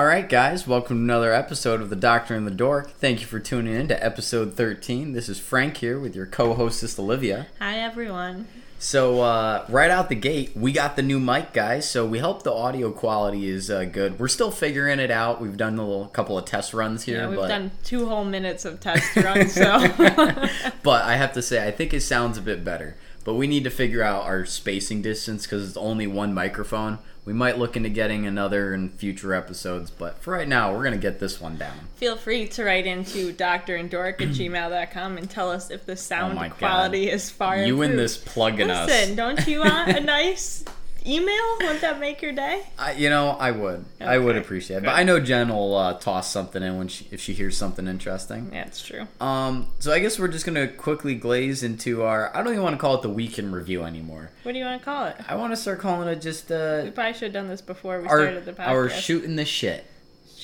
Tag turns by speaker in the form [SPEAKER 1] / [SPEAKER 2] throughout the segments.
[SPEAKER 1] All right, guys, welcome to another episode of The Doctor and the Dork. Thank you for tuning in to episode 13. This is Frank here with your co hostess, Olivia.
[SPEAKER 2] Hi, everyone.
[SPEAKER 1] So, uh, right out the gate, we got the new mic, guys. So, we hope the audio quality is uh, good. We're still figuring it out. We've done a little couple of test runs here,
[SPEAKER 2] Yeah, we've
[SPEAKER 1] but
[SPEAKER 2] done two whole minutes of test runs, so
[SPEAKER 1] but I have to say, I think it sounds a bit better. But we need to figure out our spacing distance because it's only one microphone. We might look into getting another in future episodes, but for right now, we're gonna get this one down.
[SPEAKER 2] feel free to write into doctorandork at gmail.com and tell us if the oh sound
[SPEAKER 1] Oh my God.
[SPEAKER 2] quality is far
[SPEAKER 1] You and
[SPEAKER 2] improved.
[SPEAKER 1] this plugging
[SPEAKER 2] Listen,
[SPEAKER 1] us.
[SPEAKER 2] Listen, don't you want a nice email? Wouldn't that make your day?
[SPEAKER 1] I, you know, I would. I would appreciate it. But I know Jen will uh, toss something in when she, if she hears something interesting.
[SPEAKER 2] Yeah, it's true.
[SPEAKER 1] Um, so I guess we're just gonna quickly glaze into our. I don't even want to call it the week in review anymore.
[SPEAKER 2] What do you want to call it?
[SPEAKER 1] I want to start calling it just Uh, We
[SPEAKER 2] probably should have done this before we
[SPEAKER 1] our
[SPEAKER 2] started the podcast.
[SPEAKER 1] our shooting the shit.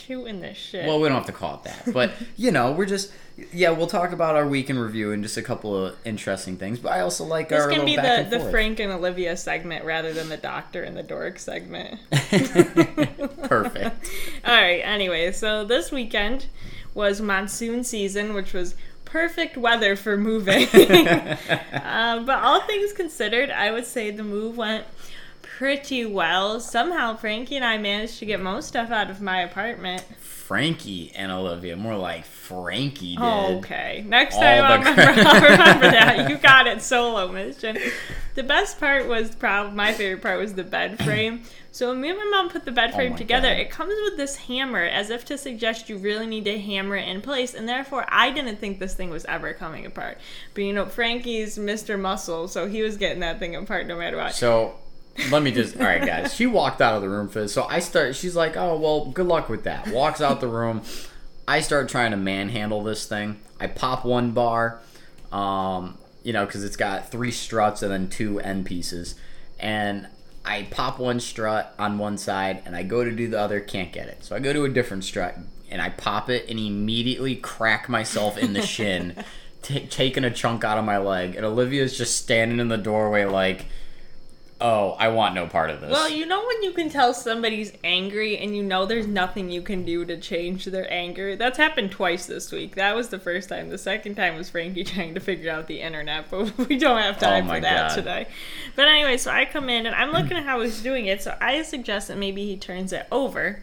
[SPEAKER 2] Shooting this shit.
[SPEAKER 1] Well, we don't have to call it that, but you know, we're just yeah. We'll talk about our week in review and just a couple of interesting things. But I also like
[SPEAKER 2] this
[SPEAKER 1] our
[SPEAKER 2] can
[SPEAKER 1] little
[SPEAKER 2] be the, the
[SPEAKER 1] forth.
[SPEAKER 2] Frank and Olivia segment rather than the Doctor and the Dork segment.
[SPEAKER 1] Perfect.
[SPEAKER 2] All right. Anyway, so this weekend was monsoon season, which was perfect weather for moving. uh, but all things considered, I would say the move went pretty well. Somehow, Frankie and I managed to get most stuff out of my apartment.
[SPEAKER 1] Frankie and Olivia, more like Frankie did.
[SPEAKER 2] Oh, okay. Next
[SPEAKER 1] All
[SPEAKER 2] time I'll remember,
[SPEAKER 1] credit.
[SPEAKER 2] I'll remember that. You got it solo, Miss Jen. The best part was probably my favorite part was the bed frame. So when me and my mom put the bed oh frame
[SPEAKER 1] Oh
[SPEAKER 2] together,
[SPEAKER 1] God.
[SPEAKER 2] it comes with this hammer as if to suggest you really need to hammer it in place, and therefore I didn't think this thing was ever coming apart. But you know, Frankie's Mr. Muscle, so he was getting that thing apart no matter what.
[SPEAKER 1] So let me just all right, guys. She walked out of the room for this. So I start. She's like, "Oh well, good luck with that." Walks out the room. I start trying to manhandle this thing. I pop one bar, um, you know, because it's got three struts and then two end pieces, and I pop one strut on one side, and I go to do the other, can't get it. So I go to a different strut, and I pop it, and immediately crack myself in the shin, t- taking a chunk out of my leg, and Olivia's just standing in the doorway like oh, I want no part of this.
[SPEAKER 2] Well, you know when you can tell somebody's angry and you know there's nothing you can do to change their anger? That's happened twice this week. That was the first time. The second time was Frankie trying to figure out the internet, but we don't have time
[SPEAKER 1] Oh
[SPEAKER 2] for that
[SPEAKER 1] God.
[SPEAKER 2] today. But anyway, so I come in and I'm looking at how he's doing it, so I suggest that maybe he turns it over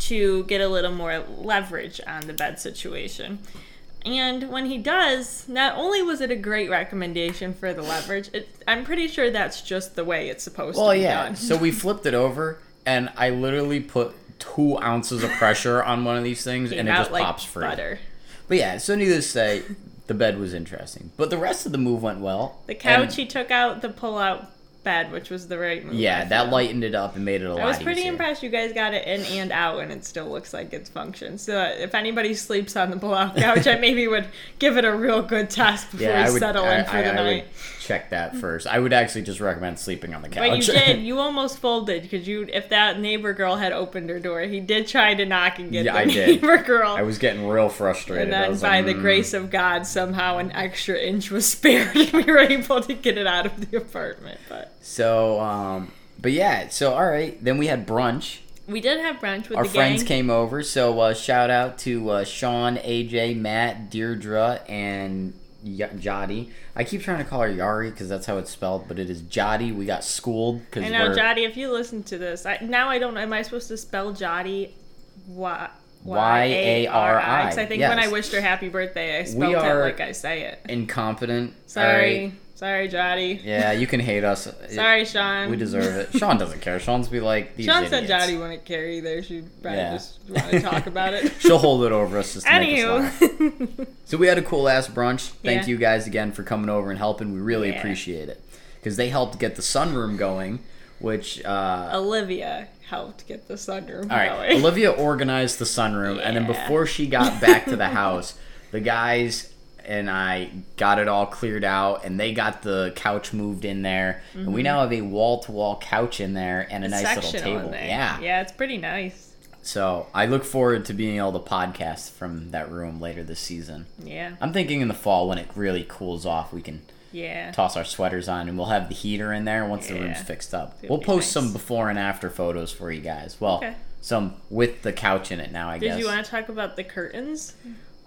[SPEAKER 2] to get a little more leverage on the bed situation. And when he does, not only was it a great recommendation for the leverage, it, I'm pretty sure that's just the way it's supposed
[SPEAKER 1] well,
[SPEAKER 2] to be
[SPEAKER 1] yeah.
[SPEAKER 2] done.
[SPEAKER 1] so we flipped it over, and I literally put two ounces of pressure on one of these things, and it just
[SPEAKER 2] like
[SPEAKER 1] pops free.
[SPEAKER 2] butter.
[SPEAKER 1] But yeah, so needless to say, the bed was interesting, but the rest of the move went well.
[SPEAKER 2] The couch,
[SPEAKER 1] And,
[SPEAKER 2] he took out the pull-out bed, which was the right move.
[SPEAKER 1] yeah, that lightened it up and made it a lot
[SPEAKER 2] I was pretty
[SPEAKER 1] easier.
[SPEAKER 2] impressed. You guys got it in and out, and it still looks like it's functioned. So uh, if anybody sleeps on the pull-out couch, I maybe would give it a real good test before
[SPEAKER 1] Yeah, I would,
[SPEAKER 2] settle
[SPEAKER 1] I,
[SPEAKER 2] in for
[SPEAKER 1] I-
[SPEAKER 2] the
[SPEAKER 1] I
[SPEAKER 2] night.
[SPEAKER 1] would check that first. I would actually just recommend sleeping on the couch.
[SPEAKER 2] But you did. You almost folded because you, if that neighbor girl had opened her door, he did try to knock and get
[SPEAKER 1] Yeah,
[SPEAKER 2] the
[SPEAKER 1] I did.
[SPEAKER 2] neighbor girl.
[SPEAKER 1] I was getting real frustrated.
[SPEAKER 2] and then, by
[SPEAKER 1] like,
[SPEAKER 2] the
[SPEAKER 1] "Mm."
[SPEAKER 2] grace of God, somehow an extra inch was spared, and we were able to get it out of the apartment. But
[SPEAKER 1] So, um, but yeah, so all right. Then we had brunch.
[SPEAKER 2] we did have brunch with
[SPEAKER 1] Our friends came over. So uh, shout out to uh, Sean, AJ, Matt, Deirdre, and y- Jody. I keep trying to call her Yari because that's how it's spelled, but it is Jody. We got schooled because
[SPEAKER 2] I know, Jotty, if you listen to this, I, now I don't know. Am I supposed to spell Jotty? Y-
[SPEAKER 1] Y-A-R-I,
[SPEAKER 2] 'Cause I think when I wished her happy birthday, I spelled it like I say it.
[SPEAKER 1] incompetent.
[SPEAKER 2] Sorry. Sorry, Jotty.
[SPEAKER 1] Yeah, you can hate us.
[SPEAKER 2] Sorry, Sean.
[SPEAKER 1] We deserve it. Sean doesn't care. Sean's be like these
[SPEAKER 2] Sean said
[SPEAKER 1] idiots.
[SPEAKER 2] Jotty wouldn't care either. She probably
[SPEAKER 1] Yeah.
[SPEAKER 2] just want to talk about it.
[SPEAKER 1] She'll hold it over us just to make us laugh.
[SPEAKER 2] Anywho.
[SPEAKER 1] So we had a cool ass brunch. Thank
[SPEAKER 2] Yeah.
[SPEAKER 1] you guys again for coming over and helping. We really
[SPEAKER 2] Yeah.
[SPEAKER 1] appreciate it because they helped get the sunroom going, which. Uh,
[SPEAKER 2] Olivia helped get the sunroom
[SPEAKER 1] all right,
[SPEAKER 2] going.
[SPEAKER 1] Olivia organized the sunroom, and then
[SPEAKER 2] Yeah.
[SPEAKER 1] before she got back to the house, the guys and I got it all cleared out, and they got the couch moved in there, and we now have a wall to wall couch in there and a nice little
[SPEAKER 2] Mm-hmm.
[SPEAKER 1] Table. Yeah.
[SPEAKER 2] Yeah, it's pretty nice.
[SPEAKER 1] So I look forward to being able to podcast from that room later this season.
[SPEAKER 2] Yeah.
[SPEAKER 1] I'm thinking in the fall when it really cools off, we can
[SPEAKER 2] Yeah.
[SPEAKER 1] toss our sweaters on and we'll have the heater in there once the room's fixed up.
[SPEAKER 2] It'll
[SPEAKER 1] we'll post
[SPEAKER 2] nice.
[SPEAKER 1] some before and after photos for you guys. Well,
[SPEAKER 2] Okay.
[SPEAKER 1] some with the couch in it now. I
[SPEAKER 2] Did
[SPEAKER 1] guess.
[SPEAKER 2] you want to talk about the curtains?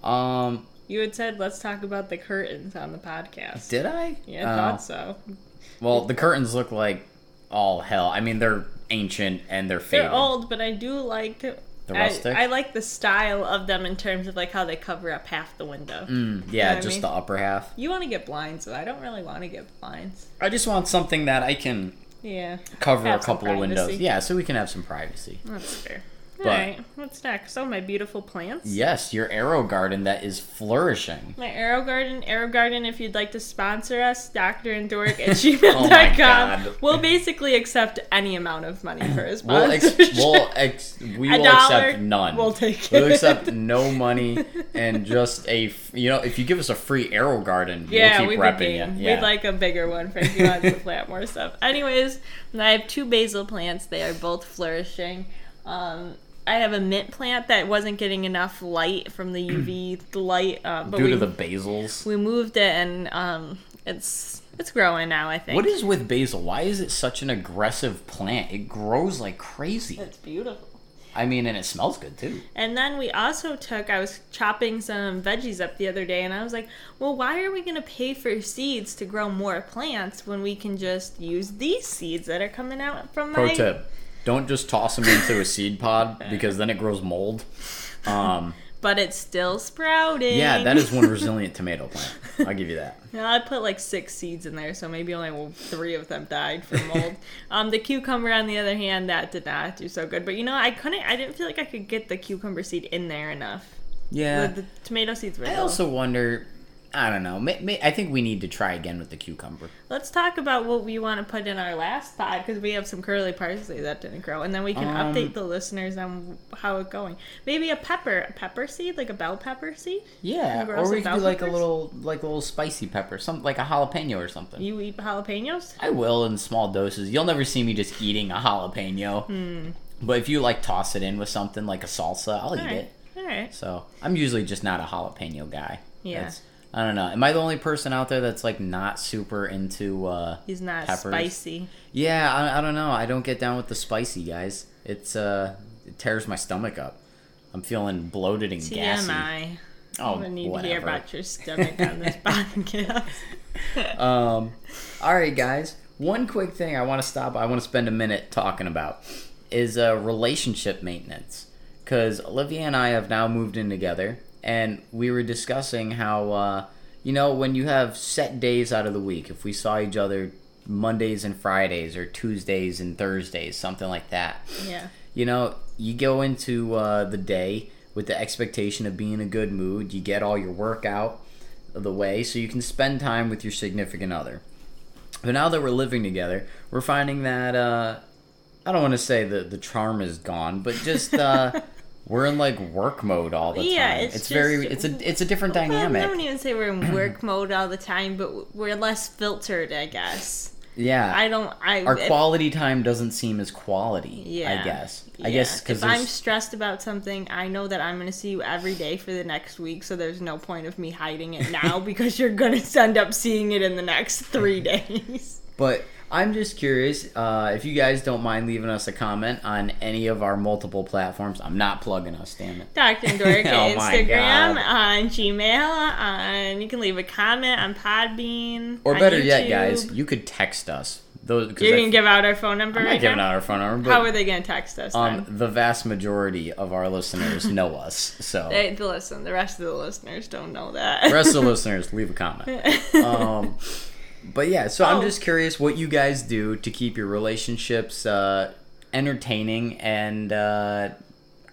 [SPEAKER 1] um,
[SPEAKER 2] You had said let's talk about the curtains on the podcast.
[SPEAKER 1] did I?
[SPEAKER 2] yeah, I
[SPEAKER 1] Oh.
[SPEAKER 2] thought so.
[SPEAKER 1] Well, the curtains look like all hell. I mean, they're ancient and they're faded.
[SPEAKER 2] They're old, but I do like
[SPEAKER 1] The rustic?
[SPEAKER 2] I like the style of them in terms of like how they cover up half the window.
[SPEAKER 1] Mm,
[SPEAKER 2] You
[SPEAKER 1] yeah,
[SPEAKER 2] know what I
[SPEAKER 1] just
[SPEAKER 2] mean?
[SPEAKER 1] the upper half.
[SPEAKER 2] You want to get blinds, though. I don't really want to get blinds.
[SPEAKER 1] I just want something that I can
[SPEAKER 2] Yeah,
[SPEAKER 1] cover
[SPEAKER 2] Have
[SPEAKER 1] a couple of windows. Yeah, so we can have some privacy.
[SPEAKER 2] that's fair.
[SPEAKER 1] But-
[SPEAKER 2] All right, what's next? Oh, my beautiful plants.
[SPEAKER 1] Yes, your AeroGarden that is flourishing.
[SPEAKER 2] My AeroGarden, Arrow Garden, if you'd like to sponsor us, Dr. and Dork at gmail.com.
[SPEAKER 1] Oh.
[SPEAKER 2] We'll basically accept any amount of money for a
[SPEAKER 1] We'll, ex- we'll ex- we will
[SPEAKER 2] dollar,
[SPEAKER 1] accept none.
[SPEAKER 2] we'll take
[SPEAKER 1] We'll
[SPEAKER 2] it.
[SPEAKER 1] accept no money and just a f- you know if you give us a free AeroGarden,
[SPEAKER 2] yeah,
[SPEAKER 1] we'll
[SPEAKER 2] we'd
[SPEAKER 1] keep
[SPEAKER 2] be
[SPEAKER 1] repping you. Yeah.
[SPEAKER 2] We'd like a bigger one for if you want to plant more stuff. Anyways, I have two basil plants. They are both flourishing. Um, I have a mint plant that wasn't getting enough light from the UV light, uh, but
[SPEAKER 1] due
[SPEAKER 2] we,
[SPEAKER 1] to the basils.
[SPEAKER 2] we moved it and um, it's it's growing now. I think
[SPEAKER 1] What is with basil? Why is it such an aggressive plant? It grows like crazy.
[SPEAKER 2] it's beautiful.
[SPEAKER 1] I mean, and it smells good too.
[SPEAKER 2] And then we also took, I was chopping some veggies up the other day, and I was like, well, why are we going to pay for seeds to grow more plants when we can just use these seeds that are coming out from
[SPEAKER 1] Pro
[SPEAKER 2] my.
[SPEAKER 1] tip: Don't just toss them into a seed pod because then it grows mold. Um,
[SPEAKER 2] But it's still sprouting.
[SPEAKER 1] yeah, that is one resilient tomato plant. I'll give you that.
[SPEAKER 2] Now, I put like six seeds in there, so maybe only three of them died from mold. um, the cucumber, on the other hand, that did not do so good. But you know, I couldn't. I didn't feel like I could get the cucumber seed in there enough.
[SPEAKER 1] Yeah.
[SPEAKER 2] The, the tomato seeds were.
[SPEAKER 1] I also wonder. I don't know. I think we need to try again with the cucumber.
[SPEAKER 2] Let's talk about what we want to put in our last pod because we have some curly parsley that didn't grow, and then we can
[SPEAKER 1] Um,
[SPEAKER 2] update the listeners on how it's going. Maybe a pepper, a pepper seed, like a bell pepper seed.
[SPEAKER 1] Yeah, or we could do like a little, like a little spicy pepper, something like a jalapeno or something.
[SPEAKER 2] You eat jalapenos?
[SPEAKER 1] I will in small doses. You'll never see me just eating a jalapeno.
[SPEAKER 2] Hmm.
[SPEAKER 1] But if you like toss it in with something like a salsa, I'll eat
[SPEAKER 2] All right,
[SPEAKER 1] it.
[SPEAKER 2] all right.
[SPEAKER 1] So I'm usually just not a jalapeno guy.
[SPEAKER 2] Yeah.
[SPEAKER 1] That's- I don't know. Am I the only person out there that's like not super into? uh
[SPEAKER 2] He's not
[SPEAKER 1] Peppers.
[SPEAKER 2] spicy.
[SPEAKER 1] Yeah, I, I don't know. I don't get down with the spicy guys. It's uh, it tears my stomach up. I'm feeling bloated and gassy.
[SPEAKER 2] TMI.
[SPEAKER 1] Oh,
[SPEAKER 2] I'm gonna need to hear about your stomach on this podcast.
[SPEAKER 1] Um, all right, guys. One quick thing I want to stop. I want to spend a minute talking about is uh, relationship maintenance because Olivia and I have now moved in together, and we were discussing how uh, you know when you have set days out of the week, if we saw each other Mondays and Fridays or Tuesdays and Thursdays, something like that.
[SPEAKER 2] yeah.
[SPEAKER 1] You know, you go into uh, the day with the expectation of being in a good mood. You get all your work out of the way so you can spend time with your significant other. But now that we're living together, we're finding that uh, I don't want to say the the charm is gone, but just uh, we're in like work mode all the
[SPEAKER 2] Yeah,
[SPEAKER 1] time.
[SPEAKER 2] it's
[SPEAKER 1] It's, very it's a it's a different
[SPEAKER 2] Well, I
[SPEAKER 1] dynamic.
[SPEAKER 2] don't even say we're in work mode all the time, but we're less filtered, I guess.
[SPEAKER 1] yeah,
[SPEAKER 2] I don't. I
[SPEAKER 1] our
[SPEAKER 2] if-
[SPEAKER 1] quality time doesn't seem as quality.
[SPEAKER 2] Yeah.
[SPEAKER 1] I guess. I guess because
[SPEAKER 2] if I'm stressed about something, I know that I'm going to see you every day for the next week, so there's no point of me hiding it now because you're going to end up seeing it in the next three days.
[SPEAKER 1] But I'm just curious uh, if you guys don't mind leaving us a comment on any of our multiple platforms. I'm not plugging us, damn it.
[SPEAKER 2] Dr. Dork
[SPEAKER 1] Oh
[SPEAKER 2] Instagram, on Gmail, on you can leave a comment on Podbean.
[SPEAKER 1] Or better yet, guys, you could text us. Those
[SPEAKER 2] You're to give out our phone number
[SPEAKER 1] I'm
[SPEAKER 2] right
[SPEAKER 1] giving
[SPEAKER 2] now?
[SPEAKER 1] out our phone number,
[SPEAKER 2] How are they going to text us
[SPEAKER 1] um, the vast majority of our listeners know us. So
[SPEAKER 2] They, listen, the rest of the listeners don't know that.
[SPEAKER 1] the rest of the listeners, leave a comment. Um, but yeah, so I'm
[SPEAKER 2] Oh.
[SPEAKER 1] just curious what you guys do to keep your relationships uh, entertaining and uh,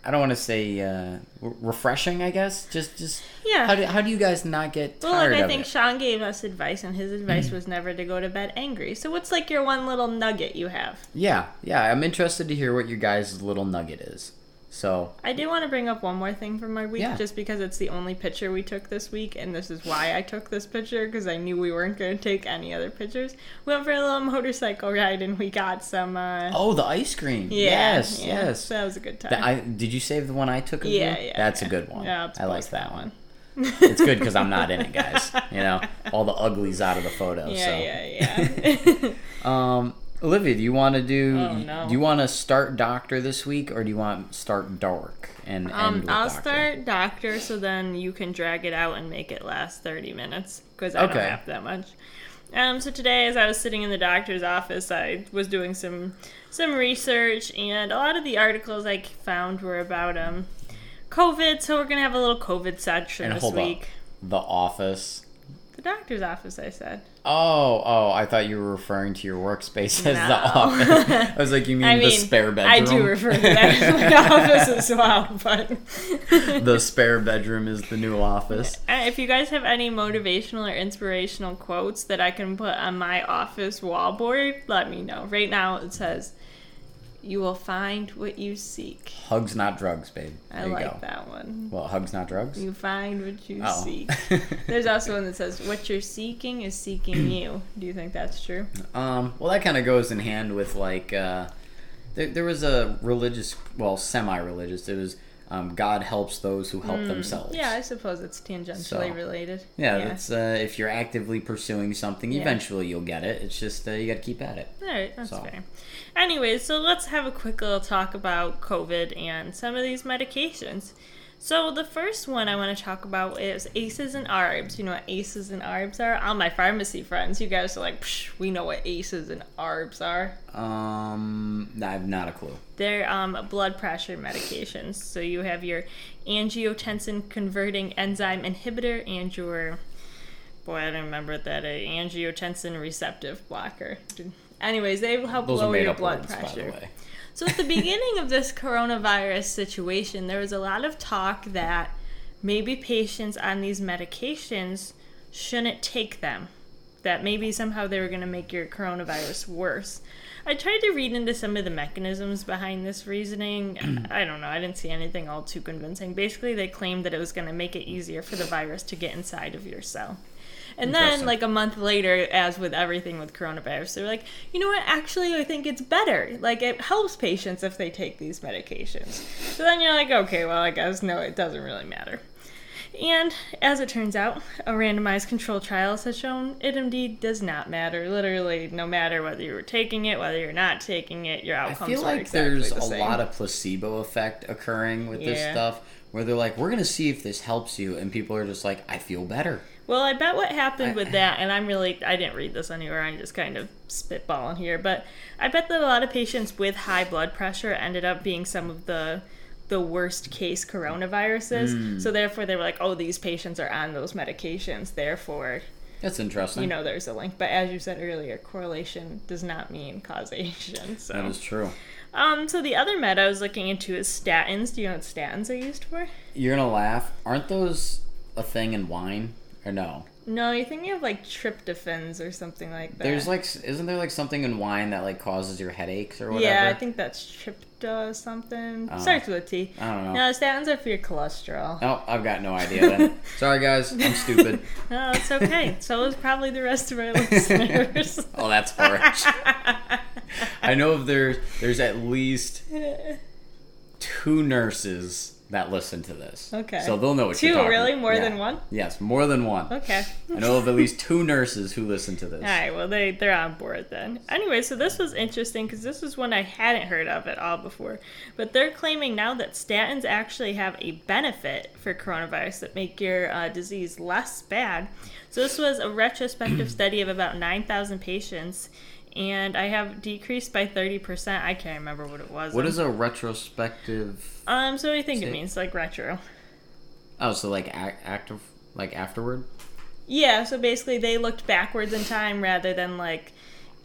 [SPEAKER 1] I don't want to say uh, re- refreshing. I guess just just
[SPEAKER 2] Yeah.
[SPEAKER 1] How do, how do you guys not get
[SPEAKER 2] Well, I think
[SPEAKER 1] it?
[SPEAKER 2] Sean gave us advice, and his advice was never to go to bed angry. So, what's like your one little nugget you have?
[SPEAKER 1] yeah, yeah. I'm interested to hear what your guys' little nugget is. So
[SPEAKER 2] I do want to bring up one more thing from our week,
[SPEAKER 1] Yeah.
[SPEAKER 2] just because it's the only picture we took this week, and this is why I took this picture because I knew we weren't going to take any other pictures. We went for a little motorcycle ride, and we got some. Uh,
[SPEAKER 1] oh, the ice cream.
[SPEAKER 2] yeah,
[SPEAKER 1] yes,
[SPEAKER 2] yeah.
[SPEAKER 1] yes.
[SPEAKER 2] So that was a good time.
[SPEAKER 1] The- I, did you save the one I took? Of you?
[SPEAKER 2] yeah, yeah.
[SPEAKER 1] That's
[SPEAKER 2] yeah.
[SPEAKER 1] a good one.
[SPEAKER 2] Yeah,
[SPEAKER 1] I like that one.
[SPEAKER 2] one.
[SPEAKER 1] It's good because I'm not in it, guys. You know, all the uglies out of the photo.
[SPEAKER 2] Yeah,
[SPEAKER 1] so.
[SPEAKER 2] yeah, yeah.
[SPEAKER 1] Um, Olivia, do you want to do?
[SPEAKER 2] Oh, no.
[SPEAKER 1] Do you want to start Doctor this week, or do you want start Dark and end
[SPEAKER 2] Um,
[SPEAKER 1] with
[SPEAKER 2] I'll
[SPEAKER 1] Doctor?
[SPEAKER 2] start Doctor, so then you can drag it out and make it last thirty minutes because I
[SPEAKER 1] Okay.
[SPEAKER 2] don't have that much. Um, so today, as I was sitting in the doctor's office, I was doing some some research, and a lot of the articles I found were about um COVID. So we're gonna have a little COVID section
[SPEAKER 1] And
[SPEAKER 2] this week.
[SPEAKER 1] up, The Office.
[SPEAKER 2] The doctor's office, I said.
[SPEAKER 1] Oh, oh! I thought you were referring to your workspace as
[SPEAKER 2] No.
[SPEAKER 1] the office. I was like, you mean
[SPEAKER 2] I
[SPEAKER 1] the
[SPEAKER 2] mean,
[SPEAKER 1] spare bedroom?
[SPEAKER 2] I do refer to that as my office as well, but
[SPEAKER 1] the spare bedroom is the new office.
[SPEAKER 2] Uh, If you guys have any motivational or inspirational quotes that I can put on my office wallboard, let me know. Right now it says, "You will find what you seek."
[SPEAKER 1] Hugs, not drugs, babe. There
[SPEAKER 2] I like
[SPEAKER 1] go.
[SPEAKER 2] that one.
[SPEAKER 1] Well, hugs, not drugs.
[SPEAKER 2] You find what you
[SPEAKER 1] Oh.
[SPEAKER 2] seek. There's also one that says, "What you're seeking is seeking you." Do you think that's true?
[SPEAKER 1] Um, well, that kind of goes in hand with like uh, there, there was a religious, well, semi-religious. It was um, God helps those who help themselves.
[SPEAKER 2] Hmm. Yeah, I suppose it's tangentially
[SPEAKER 1] So,
[SPEAKER 2] related.
[SPEAKER 1] yeah. That's uh, if you're actively pursuing something,
[SPEAKER 2] Yeah.
[SPEAKER 1] eventually you'll get it. It's just uh, you got to keep at it.
[SPEAKER 2] All right, that's
[SPEAKER 1] So.
[SPEAKER 2] fair. Anyways, so let's have a quick little talk about COVID and some of these medications. So the first one I want to talk about is ACEs and ARBs. You know what ACEs and ARBs are? All my pharmacy friends, you guys are like, Psh, we know what ACEs and ARBs are.
[SPEAKER 1] Um, I have not a clue.
[SPEAKER 2] They're um, blood pressure medications. So you have your angiotensin converting enzyme inhibitor and your boy, I don't remember that. is. Angiotensin receptive blocker. Anyways, they help
[SPEAKER 1] Those
[SPEAKER 2] lower your blood
[SPEAKER 1] words,
[SPEAKER 2] pressure.
[SPEAKER 1] by the way.
[SPEAKER 2] So at the beginning of this coronavirus situation, there was a lot of talk that maybe patients on these medications shouldn't take them. That maybe somehow they were going to make your coronavirus worse. I tried to read into some of the mechanisms behind this reasoning. I don't know. I didn't see anything all too convincing. Basically, they claimed that it was going to make it easier for the virus to get inside of your cell. And then, like a month later, as with everything with coronavirus, they're like, you know what? Actually, I think it's better. Like, it helps patients if they take these medications. So then you're like, okay, well, I guess no, it doesn't really matter. And as it turns out, a randomized control trials has shown it indeed does not matter. Literally, no matter whether you were taking it, whether you're not taking it, your outcomes.
[SPEAKER 1] I
[SPEAKER 2] feel
[SPEAKER 1] like
[SPEAKER 2] exactly
[SPEAKER 1] there's
[SPEAKER 2] the
[SPEAKER 1] a
[SPEAKER 2] same.
[SPEAKER 1] lot of placebo effect occurring with this stuff, where they're like, "We're gonna see if this helps you," and people are just like, "I feel better."
[SPEAKER 2] Well, I bet what happened with that, and I'm really, I didn't read this anywhere, I'm just kind of spitballing here, but I bet that a lot of patients with high blood pressure ended up being some of the the worst case coronaviruses.
[SPEAKER 1] Hmm.
[SPEAKER 2] So therefore they were like, oh, these patients are on those medications, therefore,
[SPEAKER 1] That's interesting.
[SPEAKER 2] you know, there's a link. But as you said earlier, correlation does not mean causation. So
[SPEAKER 1] that is true.
[SPEAKER 2] um so the other med I was looking into is statins. Do you know what statins are used for?
[SPEAKER 1] You're gonna laugh. Aren't those a thing in wine or no?
[SPEAKER 2] No, you're thinking of like tryptophans or something like that.
[SPEAKER 1] There's like, isn't there like something in wine that like causes your headaches or whatever?
[SPEAKER 2] Yeah, I think that's trypto something.
[SPEAKER 1] Oh.
[SPEAKER 2] Starts with a T.
[SPEAKER 1] I don't know.
[SPEAKER 2] No, statins are for your cholesterol.
[SPEAKER 1] Oh, I've got no idea then. Sorry guys, I'm stupid.
[SPEAKER 2] No, it's okay. so is probably the rest of our listeners.
[SPEAKER 1] Oh, that's harsh. I know if there's there's at least two nurses that listen to this.
[SPEAKER 2] Okay.
[SPEAKER 1] So they'll know what
[SPEAKER 2] Two,
[SPEAKER 1] you're talking
[SPEAKER 2] really? More
[SPEAKER 1] yeah.
[SPEAKER 2] than one?
[SPEAKER 1] Yes, more than one.
[SPEAKER 2] okay.
[SPEAKER 1] I know of at least two nurses who listen to this.
[SPEAKER 2] All right, well they they're on board then. Anyway, so this was interesting because this is one I hadn't heard of at all before. But they're claiming now that statins actually have a benefit for coronavirus that make your uh, disease less bad. So this was a retrospective study of about nine thousand patients, and I have decreased by thirty percent. I can't remember what it was.
[SPEAKER 1] What is a retrospective?
[SPEAKER 2] um? So what do you think it means? Like retro?
[SPEAKER 1] Oh, so like ac- active, like afterward.
[SPEAKER 2] Yeah, so basically they looked backwards in time rather than like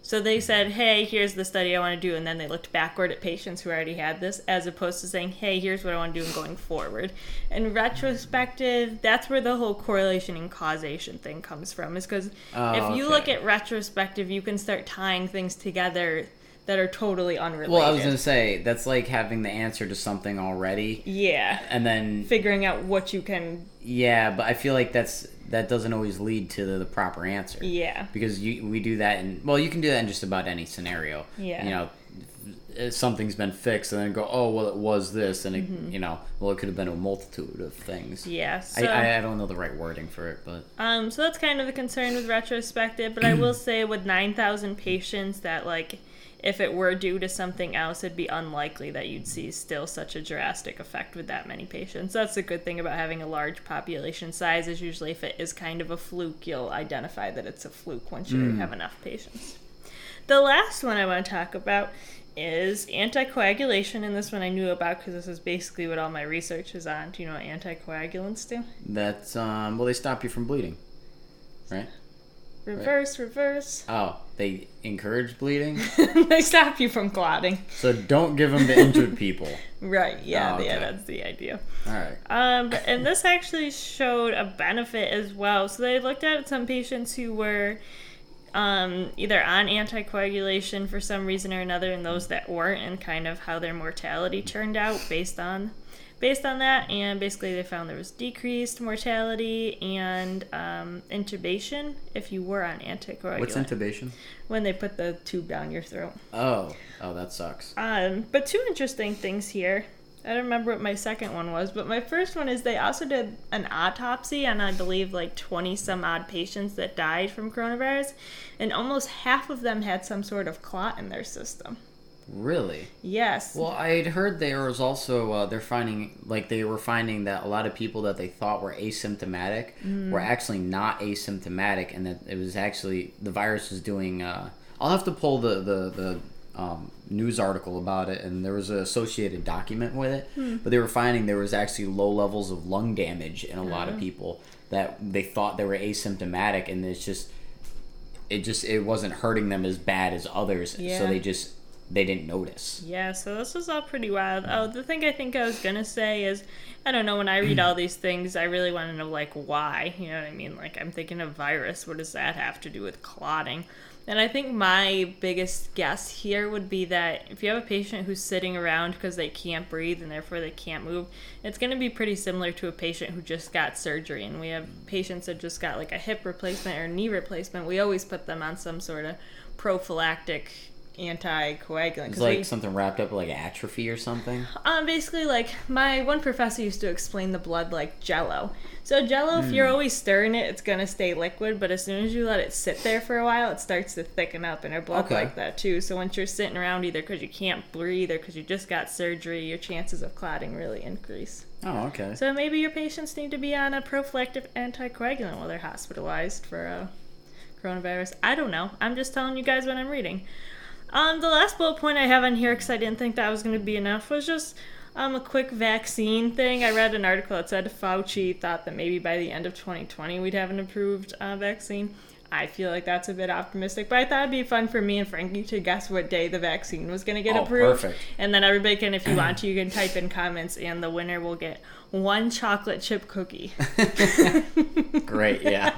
[SPEAKER 2] so they said, "Hey, here's the study I want to do," and then they looked backward at patients who already had this, as opposed to saying, "Hey, here's what I want to do and going forward." And retrospective, that's where the whole correlation and causation thing comes from, is because
[SPEAKER 1] Oh,
[SPEAKER 2] if you look at retrospective, you can start tying things together that are totally unrelated.
[SPEAKER 1] Well, I was gonna say that's like having the answer to something already,
[SPEAKER 2] yeah,
[SPEAKER 1] and then
[SPEAKER 2] figuring out what you can.
[SPEAKER 1] yeah, but I feel like that's that doesn't always lead to the, the proper answer.
[SPEAKER 2] Yeah,
[SPEAKER 1] because you we do that in well you can do that in just about any scenario
[SPEAKER 2] Yeah.
[SPEAKER 1] you know something's been fixed and then go oh well it was this and it, you know well it could have been a multitude of things
[SPEAKER 2] yeah. Mm-hmm. So,
[SPEAKER 1] I, I, I don't know the right wording for it but
[SPEAKER 2] Um, so that's kind of a concern with retrospective, but I will say with 9,000 patients that like if it were due to something else, it'd be unlikely that you'd see still such a drastic effect with that many patients. That's the good thing about having a large population size is usually if it is kind of a fluke, you'll identify that it's a fluke once you have enough patients. The last one I want to talk about is anticoagulation, and this one I knew about because this is basically what all my research is on. Do you know what anticoagulants do?
[SPEAKER 1] That's um. Well, they stop you from bleeding, right?
[SPEAKER 2] Reverse, reverse.
[SPEAKER 1] Oh, they encourage bleeding.
[SPEAKER 2] they stop you from clotting.
[SPEAKER 1] so don't give them to injured people.
[SPEAKER 2] Right, yeah,
[SPEAKER 1] Oh,
[SPEAKER 2] yeah, that's the idea.
[SPEAKER 1] All right.
[SPEAKER 2] Um, and this actually showed a benefit as well. So they looked at some patients who were um, either on anticoagulation for some reason or another, and those that weren't, and kind of how their mortality turned out based on based on that. And basically, they found there was decreased mortality and um, intubation if you were on anticoagulant
[SPEAKER 1] What's intubation?
[SPEAKER 2] when they put the tube down your throat.
[SPEAKER 1] Oh, oh, that sucks.
[SPEAKER 2] Um, but two interesting things here. I don't remember what my second one was, but my first one is they also did an autopsy on, I believe, like 20 some odd patients that died from coronavirus, and almost half of them had some sort of clot in their system.
[SPEAKER 1] Really?
[SPEAKER 2] Yes.
[SPEAKER 1] Well, I had heard there was also uh, they're finding like they were finding that a lot of people that they thought were asymptomatic were actually not asymptomatic, and that it was actually the virus was doing. Uh, I'll have to pull the the the um, news article about it, and there was an associated document with it. But they were finding there was actually low levels of lung damage in a lot of people that they thought they were asymptomatic, and it's just it just it wasn't hurting them as bad as others,
[SPEAKER 2] Yeah.
[SPEAKER 1] so they just they didn't notice.
[SPEAKER 2] Yeah, so this is all pretty wild. Oh, the thing I think I was gonna say is, I don't know. When I read all these things, I really want to know like why. You know what I mean? Like I'm thinking of virus. What does that have to do with clotting? And I think my biggest guess here would be that if you have a patient who's sitting around because they can't breathe and therefore they can't move, it's going to be pretty similar to a patient who just got surgery. And we have patients that just got like a hip replacement or knee replacement. We always put them on some sort of prophylactic anticoagulant.
[SPEAKER 1] It's like
[SPEAKER 2] we-
[SPEAKER 1] something wrapped up like atrophy or something.
[SPEAKER 2] um, basically, like my one professor used to explain the blood like Jello. So Jello, if you're always stirring it, it's gonna stay liquid. But as soon as you let it sit there for a while, it starts to thicken up, and our blood
[SPEAKER 1] Okay.
[SPEAKER 2] like that too. So once you're sitting around, either because you can't breathe or because you just got surgery, your chances of clotting really increase.
[SPEAKER 1] Oh, okay.
[SPEAKER 2] So maybe your patients need to be on a prophylactic anticoagulant while they're hospitalized for uh, coronavirus. I don't know. I'm just telling you guys what I'm reading. Um, the last bullet point I have on here, because I didn't think that was going to be enough, was just um, a quick vaccine thing. I read an article that said Fauci thought that maybe by the end of 2020 we'd have an approved uh, vaccine. I feel like that's a bit optimistic, but I thought it'd be fun for me and Frankie to guess what day the vaccine was going to get
[SPEAKER 1] Oh,
[SPEAKER 2] approved.
[SPEAKER 1] perfect.
[SPEAKER 2] And then everybody can, if you want to, you can type in comments, and the winner will get one chocolate chip cookie.
[SPEAKER 1] Great, yeah.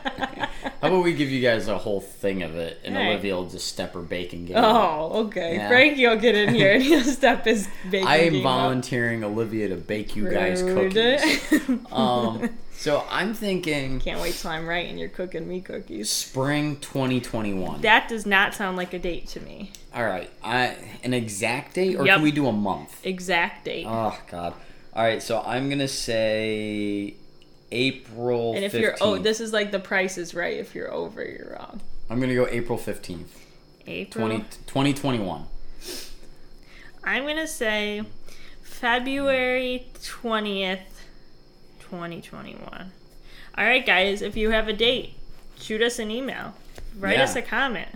[SPEAKER 1] How about we give you guys a whole thing of it, and. Olivia will just step her baking game.
[SPEAKER 2] Oh, okay.
[SPEAKER 1] Yeah.
[SPEAKER 2] Frankie will get in here and he'll step his baking.
[SPEAKER 1] I am
[SPEAKER 2] game up.
[SPEAKER 1] volunteering Olivia to bake you guys cookies. um, so I'm thinking
[SPEAKER 2] Can't wait till I'm right and you're cooking me cookies.
[SPEAKER 1] spring 2021.
[SPEAKER 2] That does not sound like a date to me.
[SPEAKER 1] All right, I an exact date, or
[SPEAKER 2] Yep.
[SPEAKER 1] can we do a month?
[SPEAKER 2] Exact date.
[SPEAKER 1] Oh God. All right, so I'm gonna say April.
[SPEAKER 2] and if
[SPEAKER 1] 15th.
[SPEAKER 2] you're oh, this is like the price is right. If you're over, you're wrong.
[SPEAKER 1] I'm gonna go April 15th,
[SPEAKER 2] April.
[SPEAKER 1] 20, 2021.
[SPEAKER 2] I'm gonna say February twentieth, twenty twenty one. All right, guys. If you have a date, shoot us an email. Write
[SPEAKER 1] Yeah.
[SPEAKER 2] us a comment.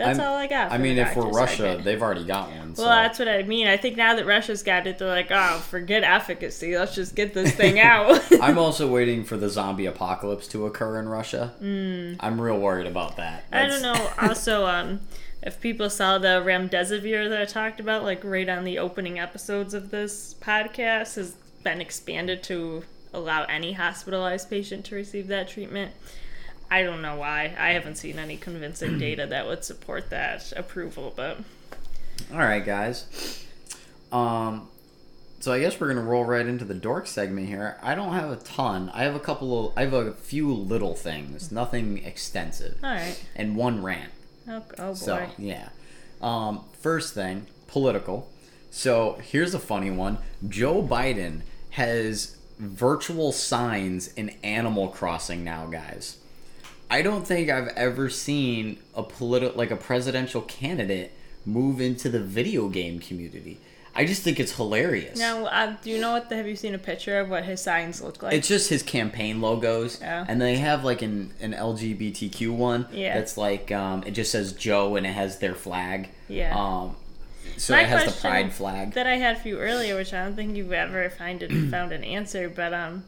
[SPEAKER 2] That's
[SPEAKER 1] I'm-
[SPEAKER 2] all I got.
[SPEAKER 1] I mean, if we're Russia,
[SPEAKER 2] segment.
[SPEAKER 1] they've already got one. So.
[SPEAKER 2] Well, that's what I mean. I think now that Russia's got it, they're like, oh, forget efficacy. Let's just get this thing out.
[SPEAKER 1] I'm also waiting for the zombie apocalypse to occur in Russia. Mm. I'm real worried about that.
[SPEAKER 2] I don't know. Also, um, if people saw the remdesivir that I talked about, like right on the opening episodes of this podcast, has been expanded to allow any hospitalized patient to receive that treatment. I don't know why. I haven't seen any convincing data that would support that approval, but
[SPEAKER 1] All right, guys. Um, so I guess we're gonna roll right into the dork segment here. I don't have a ton. I have a couple of. I have a few little things, nothing extensive,
[SPEAKER 2] all right.
[SPEAKER 1] and one rant.
[SPEAKER 2] Oh, oh boy.
[SPEAKER 1] So yeah. Um, first thing, political. So here's a funny one. Joe Biden has virtual signs in Animal Crossing now, guys. I don't think I've ever seen a political like a presidential candidate move into the video game community. I just think it's hilarious.
[SPEAKER 2] Now, uh, do you know what? The, have you seen a picture of what his signs look like?
[SPEAKER 1] It's just his campaign logos,
[SPEAKER 2] Yeah.
[SPEAKER 1] and they have like an an LGBTQ one.
[SPEAKER 2] Yeah.
[SPEAKER 1] That's like um, it just says Joe and it has their flag.
[SPEAKER 2] Yeah.
[SPEAKER 1] Um, so
[SPEAKER 2] My
[SPEAKER 1] it has the pride flag.
[SPEAKER 2] that I had for you earlier, which I don't think you've ever find it, found an answer. But um,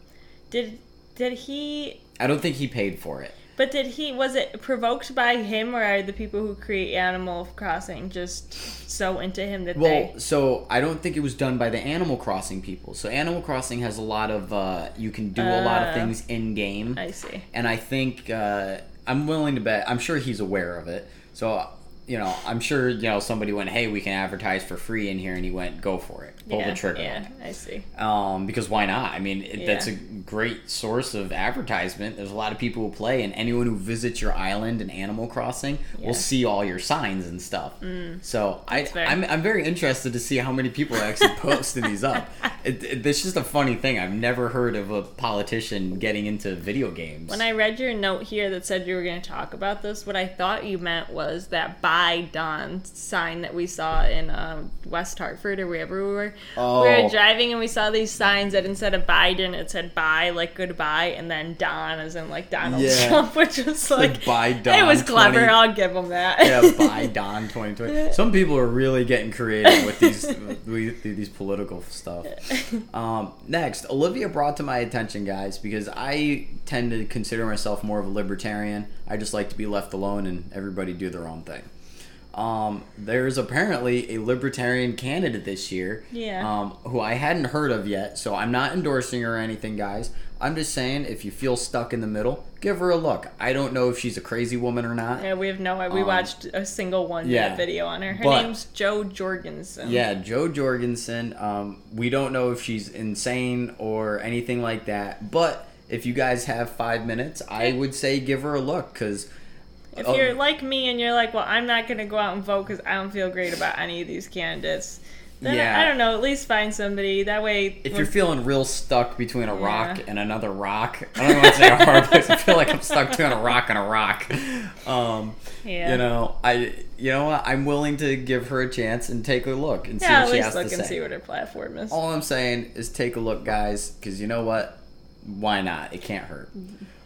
[SPEAKER 2] did did he?
[SPEAKER 1] I don't think he paid for it.
[SPEAKER 2] But did he? Was it provoked by him, or are the people who create Animal Crossing just so into him that they
[SPEAKER 1] Well,
[SPEAKER 2] they?
[SPEAKER 1] so I don't think it was done by the Animal Crossing people. So Animal Crossing has a lot of uh, you can do a lot of
[SPEAKER 2] Uh,
[SPEAKER 1] things in game,
[SPEAKER 2] I see.
[SPEAKER 1] and I think uh, I'm willing to bet. I'm sure he's aware of it. So you know, I'm sure you know somebody went, "Hey, we can advertise for free in here," and he went, "Go for it, pull
[SPEAKER 2] yeah,
[SPEAKER 1] the trigger."
[SPEAKER 2] Yeah, I see.
[SPEAKER 1] um, because why not? I mean, it, that's a great source of advertisement. There's a lot of people who play, and anyone who visits your island in Animal Crossing
[SPEAKER 2] Yeah.
[SPEAKER 1] will see all your signs and stuff. so I. I'm, I'm very interested to see how many people are actually posting these up. It, it, it's just a funny thing. I've never heard of a politician getting into video games.
[SPEAKER 2] When I read your note here that said you were going to talk about this, what I thought you meant was that "Bye Don" sign that we saw in uh, West Hartford or wherever we were. We
[SPEAKER 1] Oh.
[SPEAKER 2] were driving and we saw these signs that instead of Biden, it said "Bye" like goodbye, and then Don as in like Donald
[SPEAKER 1] Yeah.
[SPEAKER 2] Trump, which was like
[SPEAKER 1] "Bye, Don
[SPEAKER 2] It was clever.
[SPEAKER 1] 20
[SPEAKER 2] I'll give him that.
[SPEAKER 1] yeah, by Don 2020. Some people are really getting creative with these with these political stuff. Um, next, Olivia brought to my attention, guys, because I tend to consider myself more of a libertarian. I just like to be left alone and everybody do their own thing. Um, there's apparently a libertarian candidate this year,
[SPEAKER 2] Yeah.
[SPEAKER 1] um, who I hadn't heard of yet. So I'm not endorsing her or anything, guys. I'm just saying if you feel stuck in the middle, give her a look. I don't know if she's a crazy woman or not.
[SPEAKER 2] Yeah, we have no. idea. We
[SPEAKER 1] Um,
[SPEAKER 2] watched a single one
[SPEAKER 1] yeah.
[SPEAKER 2] video on her. Her
[SPEAKER 1] But-
[SPEAKER 2] name's Jo Jorgensen.
[SPEAKER 1] Yeah, Jo Jorgensen. Um, we don't know if she's insane or anything like that. But if you guys have five minutes, I would say give her a look because
[SPEAKER 2] If
[SPEAKER 1] Oh.
[SPEAKER 2] you're like me and you're like, well, I'm not going to go out and vote because I don't feel great about any of these candidates, then
[SPEAKER 1] Yeah.
[SPEAKER 2] I don't know. At least find somebody. That way,
[SPEAKER 1] if you're feeling real stuck between a rock
[SPEAKER 2] Yeah.
[SPEAKER 1] and another rock, I don't want to say a hard place. I feel like I'm stuck between a rock and a rock. Um,
[SPEAKER 2] Yeah.
[SPEAKER 1] You know, I you know what? I'm willing to give her a chance and take a look and see
[SPEAKER 2] yeah,
[SPEAKER 1] what
[SPEAKER 2] at least look and see what her platform is.
[SPEAKER 1] All I'm saying is take a look, guys, because you know what? Why not? It can't hurt.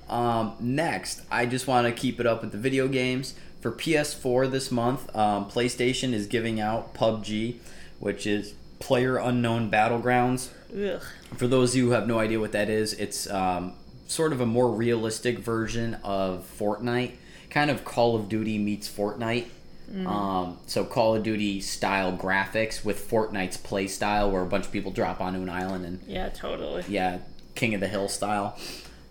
[SPEAKER 1] Um, next, I just want to keep it up with the video games. For PS4 this month, um, PlayStation is giving out PUBG, which is Player Unknown Battlegrounds.
[SPEAKER 2] Ugh.
[SPEAKER 1] For those of you who have no idea what that is, it's um, sort of a more realistic version of Fortnite, kind of Call of Duty meets Fortnite. Um, so Call of Duty style graphics with Fortnite's play style, where a bunch of people drop onto an island and
[SPEAKER 2] Yeah, totally.
[SPEAKER 1] yeah, King of the Hill style.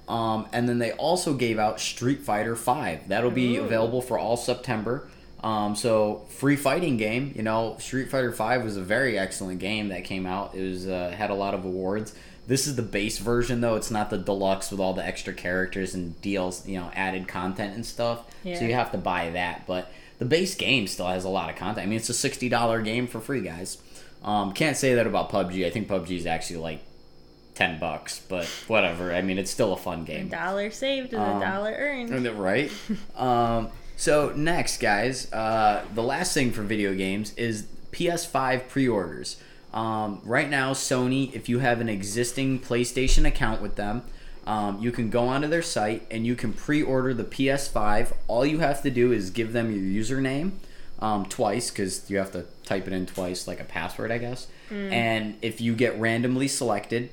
[SPEAKER 1] Um, and then they also gave out Street Fighter Five. That'll be
[SPEAKER 2] Ooh.
[SPEAKER 1] available for all September. Um, so free fighting game. You know, Street Fighter Five was a very excellent game that came out. It was uh, had a lot of awards. This is the base version though. It's not the deluxe with all the extra characters and deals, you know, added content and stuff.
[SPEAKER 2] Yeah.
[SPEAKER 1] So you have to buy that. But the base game still has a lot of content. I mean, it's a sixty dollar game for free, guys. Um, can't say that about PUBG. I think PUBG is actually like ten bucks, but whatever. I mean, it's still a fun
[SPEAKER 2] A
[SPEAKER 1] game.
[SPEAKER 2] dollar saved is
[SPEAKER 1] Um,
[SPEAKER 2] a dollar earned.
[SPEAKER 1] Right? um, so next, guys, uh, the last thing for video games is PS5 pre-orders. Um, right now, Sony, if you have an existing PlayStation account with them, um, you can go onto their site and you can pre-order the PS5. All you have to do is give them your username um, twice because you have to type it in twice, like a password, I guess. And if you get randomly selected,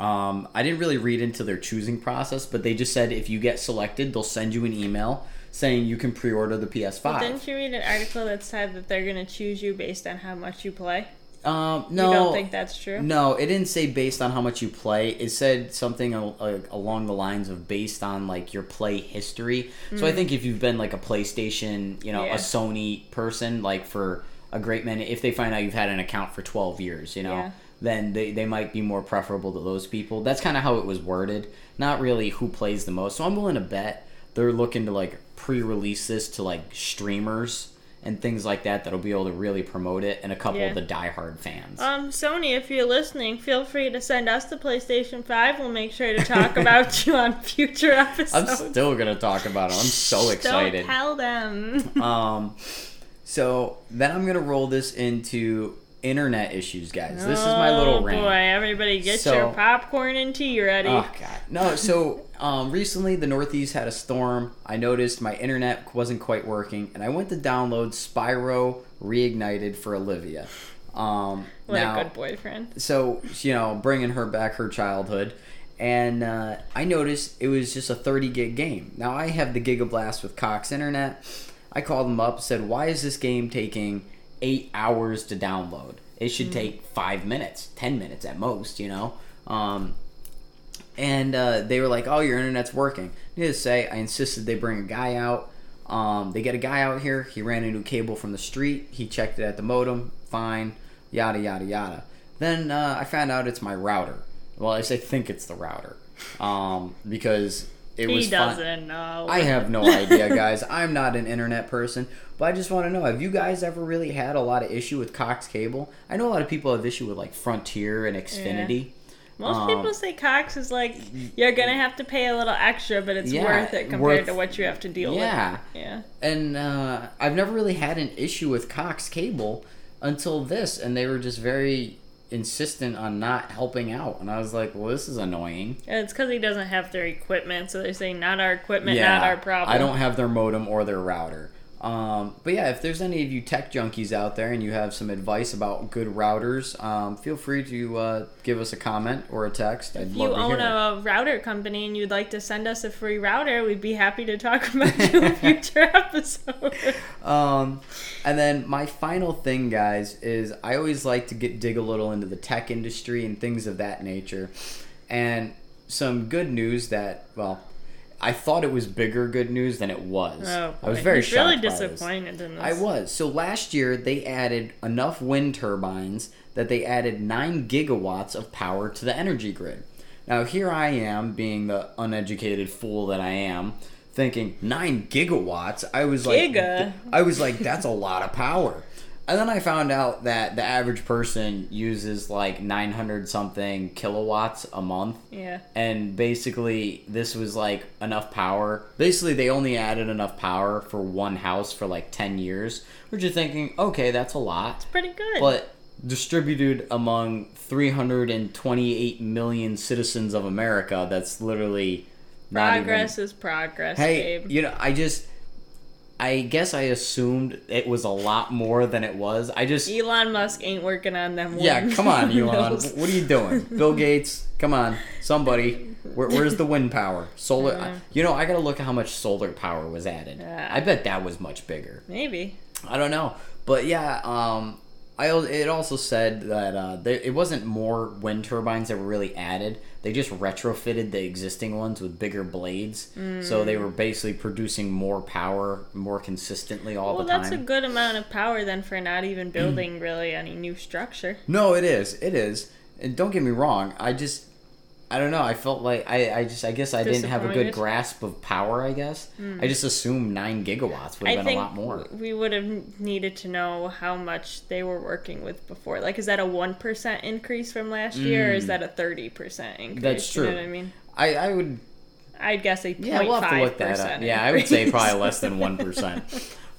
[SPEAKER 1] um, I didn't really read into their choosing process, but they just said if you get selected, they'll send you an email saying you can pre-order the PS5.
[SPEAKER 2] Didn't you read an article that said that they're going to choose you based on how much you play?
[SPEAKER 1] um, no,
[SPEAKER 2] You don't think that's true?
[SPEAKER 1] no, it didn't say based on how much you play. It said something al- along the lines of based on like your play history. So I think if you've been like a PlayStation, you know,
[SPEAKER 2] Hmm. Yeah.
[SPEAKER 1] a Sony person, like for a great many, if they find out you've had an account for twelve years, you know.
[SPEAKER 2] Yeah.
[SPEAKER 1] Then they, they might be more preferable to those people. That's kind of how it was worded. Not really who plays the most. So I'm willing to bet they're looking to like pre-release this to like streamers and things like that that'll be able to really promote it and a couple
[SPEAKER 2] Yeah.
[SPEAKER 1] of the diehard fans.
[SPEAKER 2] Um, Sony, if you're listening, feel free to send us the PlayStation 5. We'll make sure to talk about you on future episodes.
[SPEAKER 1] I'm still gonna talk about it. I'm so excited.
[SPEAKER 2] Don't tell them.
[SPEAKER 1] Um, So then I'm gonna roll this into internet issues, guys. This is my little rant.
[SPEAKER 2] Oh, boy, everybody get
[SPEAKER 1] So-
[SPEAKER 2] your popcorn and tea ready.
[SPEAKER 1] Oh god. No, so um, recently the Northeast had a storm. I noticed my internet wasn't quite working, and I went to download Spyro Reignited for Olivia. Um,
[SPEAKER 2] what
[SPEAKER 1] now,
[SPEAKER 2] a good boyfriend.
[SPEAKER 1] so you know, bringing her back her childhood, and uh, I noticed it was just a 30 gig game. Now I have the Gigablast with Cox Internet. I called them up, said, "Why is this game taking eight hours to download? It should take five minutes, ten minutes at most, you know." Um, and uh, they were like, "Oh, your internet's working." Needless to say, I insisted they bring a guy out. Um, they get a guy out here. He ran a new cable from the street. He checked it at the modem. Fine. Yada yada yada. Then uh, I found out it's my router. Well, I say think it's the router, um, because it
[SPEAKER 2] He
[SPEAKER 1] was.
[SPEAKER 2] doesn't know.
[SPEAKER 1] I have no idea, guys. I'm not an internet person, but I just want to know: Have you guys ever really had a lot of issue with Cox Cable? I know a lot of people have issue with like Frontier and Xfinity.
[SPEAKER 2] Most
[SPEAKER 1] Um,
[SPEAKER 2] people say Cox is like you're gonna have to pay a little extra, but it's
[SPEAKER 1] Yeah,
[SPEAKER 2] worth it compared
[SPEAKER 1] worth-
[SPEAKER 2] to what you have to deal
[SPEAKER 1] Yeah.
[SPEAKER 2] with. Yeah, yeah.
[SPEAKER 1] and uh, I've never really had an issue with Cox Cable until this, and they were just very insistent on not helping out, and I was like, "Well, this is annoying."
[SPEAKER 2] And it's because he doesn't have their equipment, so they're saying not our equipment, not our problem.
[SPEAKER 1] I don't have their modem or their router. Um, but yeah, if there's any of you tech junkies out there and you have some advice about good routers, um, feel free to uh, give us a comment or a text. I'd
[SPEAKER 2] If
[SPEAKER 1] love
[SPEAKER 2] you
[SPEAKER 1] to
[SPEAKER 2] own
[SPEAKER 1] hear it.
[SPEAKER 2] a router company and you'd like to send us a free router, we'd be happy to talk about you in a future episode.
[SPEAKER 1] Um, and then my final thing, guys, is I always like to get dig a little into the tech industry and things of that nature. And some good news that well, I thought it was bigger good news than it was.
[SPEAKER 2] Oh,
[SPEAKER 1] I was very
[SPEAKER 2] He's
[SPEAKER 1] shocked
[SPEAKER 2] really disappointed in this.
[SPEAKER 1] I was. So last year they added enough wind turbines that they added 9 gigawatts of power to the energy grid. Now here I am being the uneducated fool that I am thinking 9 gigawatts. I was like I was like that's a lot of power. And then I found out that the average person uses like 900 something kilowatts a month
[SPEAKER 2] Yeah.
[SPEAKER 1] and basically this was like enough power basically they only added enough power for one house for like 10 years which you're thinking okay that's a lot It's
[SPEAKER 2] Pretty good.
[SPEAKER 1] but distributed among 328 million citizens of america that's literally not even
[SPEAKER 2] progress is progress,
[SPEAKER 1] hey
[SPEAKER 2] babe.
[SPEAKER 1] you know i just i guess i assumed it was a lot more than it was i just
[SPEAKER 2] Elon Musk ain't working on them.
[SPEAKER 1] yeah,
[SPEAKER 2] wind
[SPEAKER 1] come on, Elon. What are you doing? Bill Gates, come on. Somebody. Where, where's the wind power? Solar. I- you know, I gotta look at how much solar power was added.
[SPEAKER 2] Yeah.
[SPEAKER 1] I bet that was much bigger.
[SPEAKER 2] Maybe.
[SPEAKER 1] I don't know. But yeah, um, I, it also said that uh, there, it wasn't more wind turbines that were really added. They just retrofitted the existing ones with bigger blades. So they were mm. basically producing more power more consistently all
[SPEAKER 2] Well,
[SPEAKER 1] the time.
[SPEAKER 2] Well, that's a good amount of power then for not even building really any new structure.
[SPEAKER 1] No, it is. It is. And don't get me wrong. I just, I don't know. I felt like I, I just, I guess I didn't have a good grasp of power. I guess I just assumed nine gigawatts would
[SPEAKER 2] I
[SPEAKER 1] have been
[SPEAKER 2] think
[SPEAKER 1] a lot more.
[SPEAKER 2] we would have needed to know how much they were working with before. Like, is that a one percent increase from last year, or is that a thirty percent increase?
[SPEAKER 1] Mm. That's
[SPEAKER 2] You know
[SPEAKER 1] true.
[SPEAKER 2] what I mean?
[SPEAKER 1] I, I would,
[SPEAKER 2] I'd guess a
[SPEAKER 1] yeah, we'll have to look that up. Yeah, I would say probably less than one percent.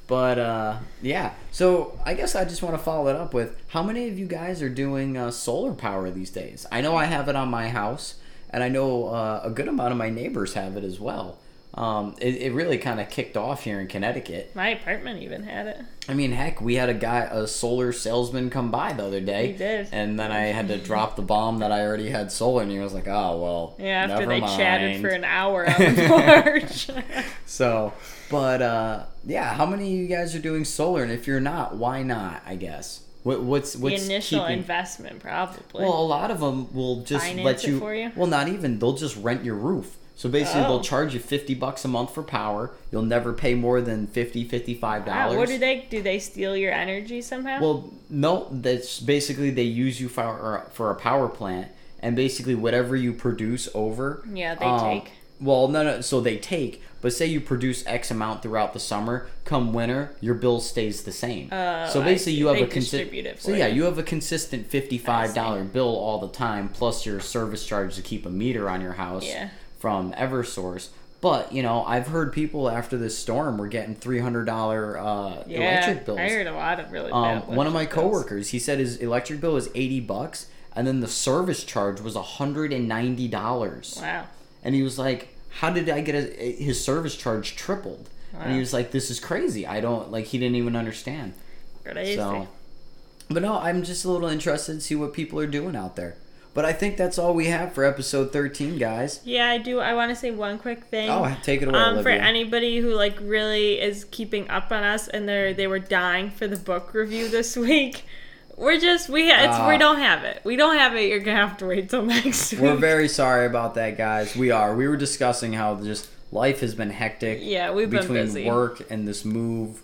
[SPEAKER 1] But uh, yeah, so I guess I just want to follow it up with how many of you guys are doing uh, solar power these days? I know I have it on my house, and I know uh, a good amount of my neighbors have it as well. Um, it, it really kind of kicked off here in Connecticut.
[SPEAKER 2] My apartment even had it.
[SPEAKER 1] I mean, heck, we had a guy, a solar salesman, come by the other day.
[SPEAKER 2] He did.
[SPEAKER 1] And then I had to drop the bomb that I already had solar, and he was like, "Oh well."
[SPEAKER 2] Yeah, after they chatted for an hour on the porch.
[SPEAKER 1] So, but uh, yeah, how many of you guys are doing solar? And if you're not, why not? I guess. What, what's
[SPEAKER 2] the
[SPEAKER 1] what's
[SPEAKER 2] initial
[SPEAKER 1] keeping?
[SPEAKER 2] investment, probably.
[SPEAKER 1] Well, a lot of them will just
[SPEAKER 2] Finance
[SPEAKER 1] let
[SPEAKER 2] it
[SPEAKER 1] you,
[SPEAKER 2] for you?
[SPEAKER 1] Well, not even. They'll just rent your roof. So basically,
[SPEAKER 2] Oh.
[SPEAKER 1] they'll charge you fifty bucks a month for power. You'll never pay more than 50 55
[SPEAKER 2] Wow,
[SPEAKER 1] dollars.
[SPEAKER 2] what do they do? They steal your energy somehow?
[SPEAKER 1] Well, no, that's basically they use you for for a power plant, and basically whatever you produce over.
[SPEAKER 2] Yeah, they
[SPEAKER 1] um,
[SPEAKER 2] take.
[SPEAKER 1] Well, no, no. So they take, but say you produce X amount throughout the summer. Come winter, your bill stays the same.
[SPEAKER 2] Oh,
[SPEAKER 1] so basically, you have
[SPEAKER 2] They
[SPEAKER 1] a
[SPEAKER 2] consistent.
[SPEAKER 1] So yeah,
[SPEAKER 2] you.
[SPEAKER 1] have a consistent fifty-five dollar bill all the time, plus your service charge to keep a meter on your house
[SPEAKER 2] Yeah.
[SPEAKER 1] from EverSource. But you know, I've heard people after this storm were getting three hundred dollar uh,
[SPEAKER 2] Yeah,
[SPEAKER 1] electric bills.
[SPEAKER 2] I heard a lot of really
[SPEAKER 1] Um, one of my
[SPEAKER 2] electric bills.
[SPEAKER 1] coworkers, he said his electric bill was eighty bucks, and then the service charge was hundred and ninety dollars.
[SPEAKER 2] Wow.
[SPEAKER 1] And he was like, "How did I get a, his service charge tripled?" And he was like, "This is crazy. I don't like." He didn't even understand.
[SPEAKER 2] Crazy.
[SPEAKER 1] So, but no, I'm just a little interested to see what people are doing out there. But I think that's all we have for episode thirteen, guys.
[SPEAKER 2] Yeah, I do. I want to say one quick thing.
[SPEAKER 1] Oh, take it away,
[SPEAKER 2] Um, for anybody who like really is keeping up on us and they are they were dying for the book review this week, we're just we it's,
[SPEAKER 1] Ah.
[SPEAKER 2] we don't have it. We don't have it. You're gonna have to wait till next week.
[SPEAKER 1] We're very sorry about that, guys. We are. We were discussing how just life has been hectic.
[SPEAKER 2] Yeah, we've been
[SPEAKER 1] between
[SPEAKER 2] busy.
[SPEAKER 1] work and this move,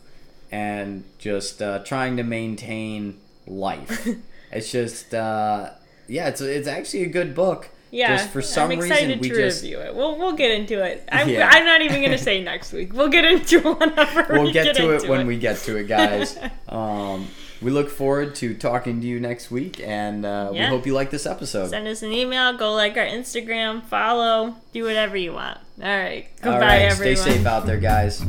[SPEAKER 1] and just uh, trying to maintain life. it's just, uh, yeah, it's it's actually a good book.
[SPEAKER 2] yeah,
[SPEAKER 1] Just for some
[SPEAKER 2] I'm excited
[SPEAKER 1] reason, we
[SPEAKER 2] to
[SPEAKER 1] just
[SPEAKER 2] review it. We'll we'll get into it. I'm,
[SPEAKER 1] Yeah.
[SPEAKER 2] I'm not even gonna say next week. We'll get into it whenever
[SPEAKER 1] we'll
[SPEAKER 2] we
[SPEAKER 1] get, to it when we get to it, guys. um, we look forward to talking to you next week, and uh, we hope you like this episode.
[SPEAKER 2] Send us an email. Go like our Instagram. Follow. Do whatever you want. All right. Goodbye,
[SPEAKER 1] All right,
[SPEAKER 2] everyone.
[SPEAKER 1] stay safe out there, guys.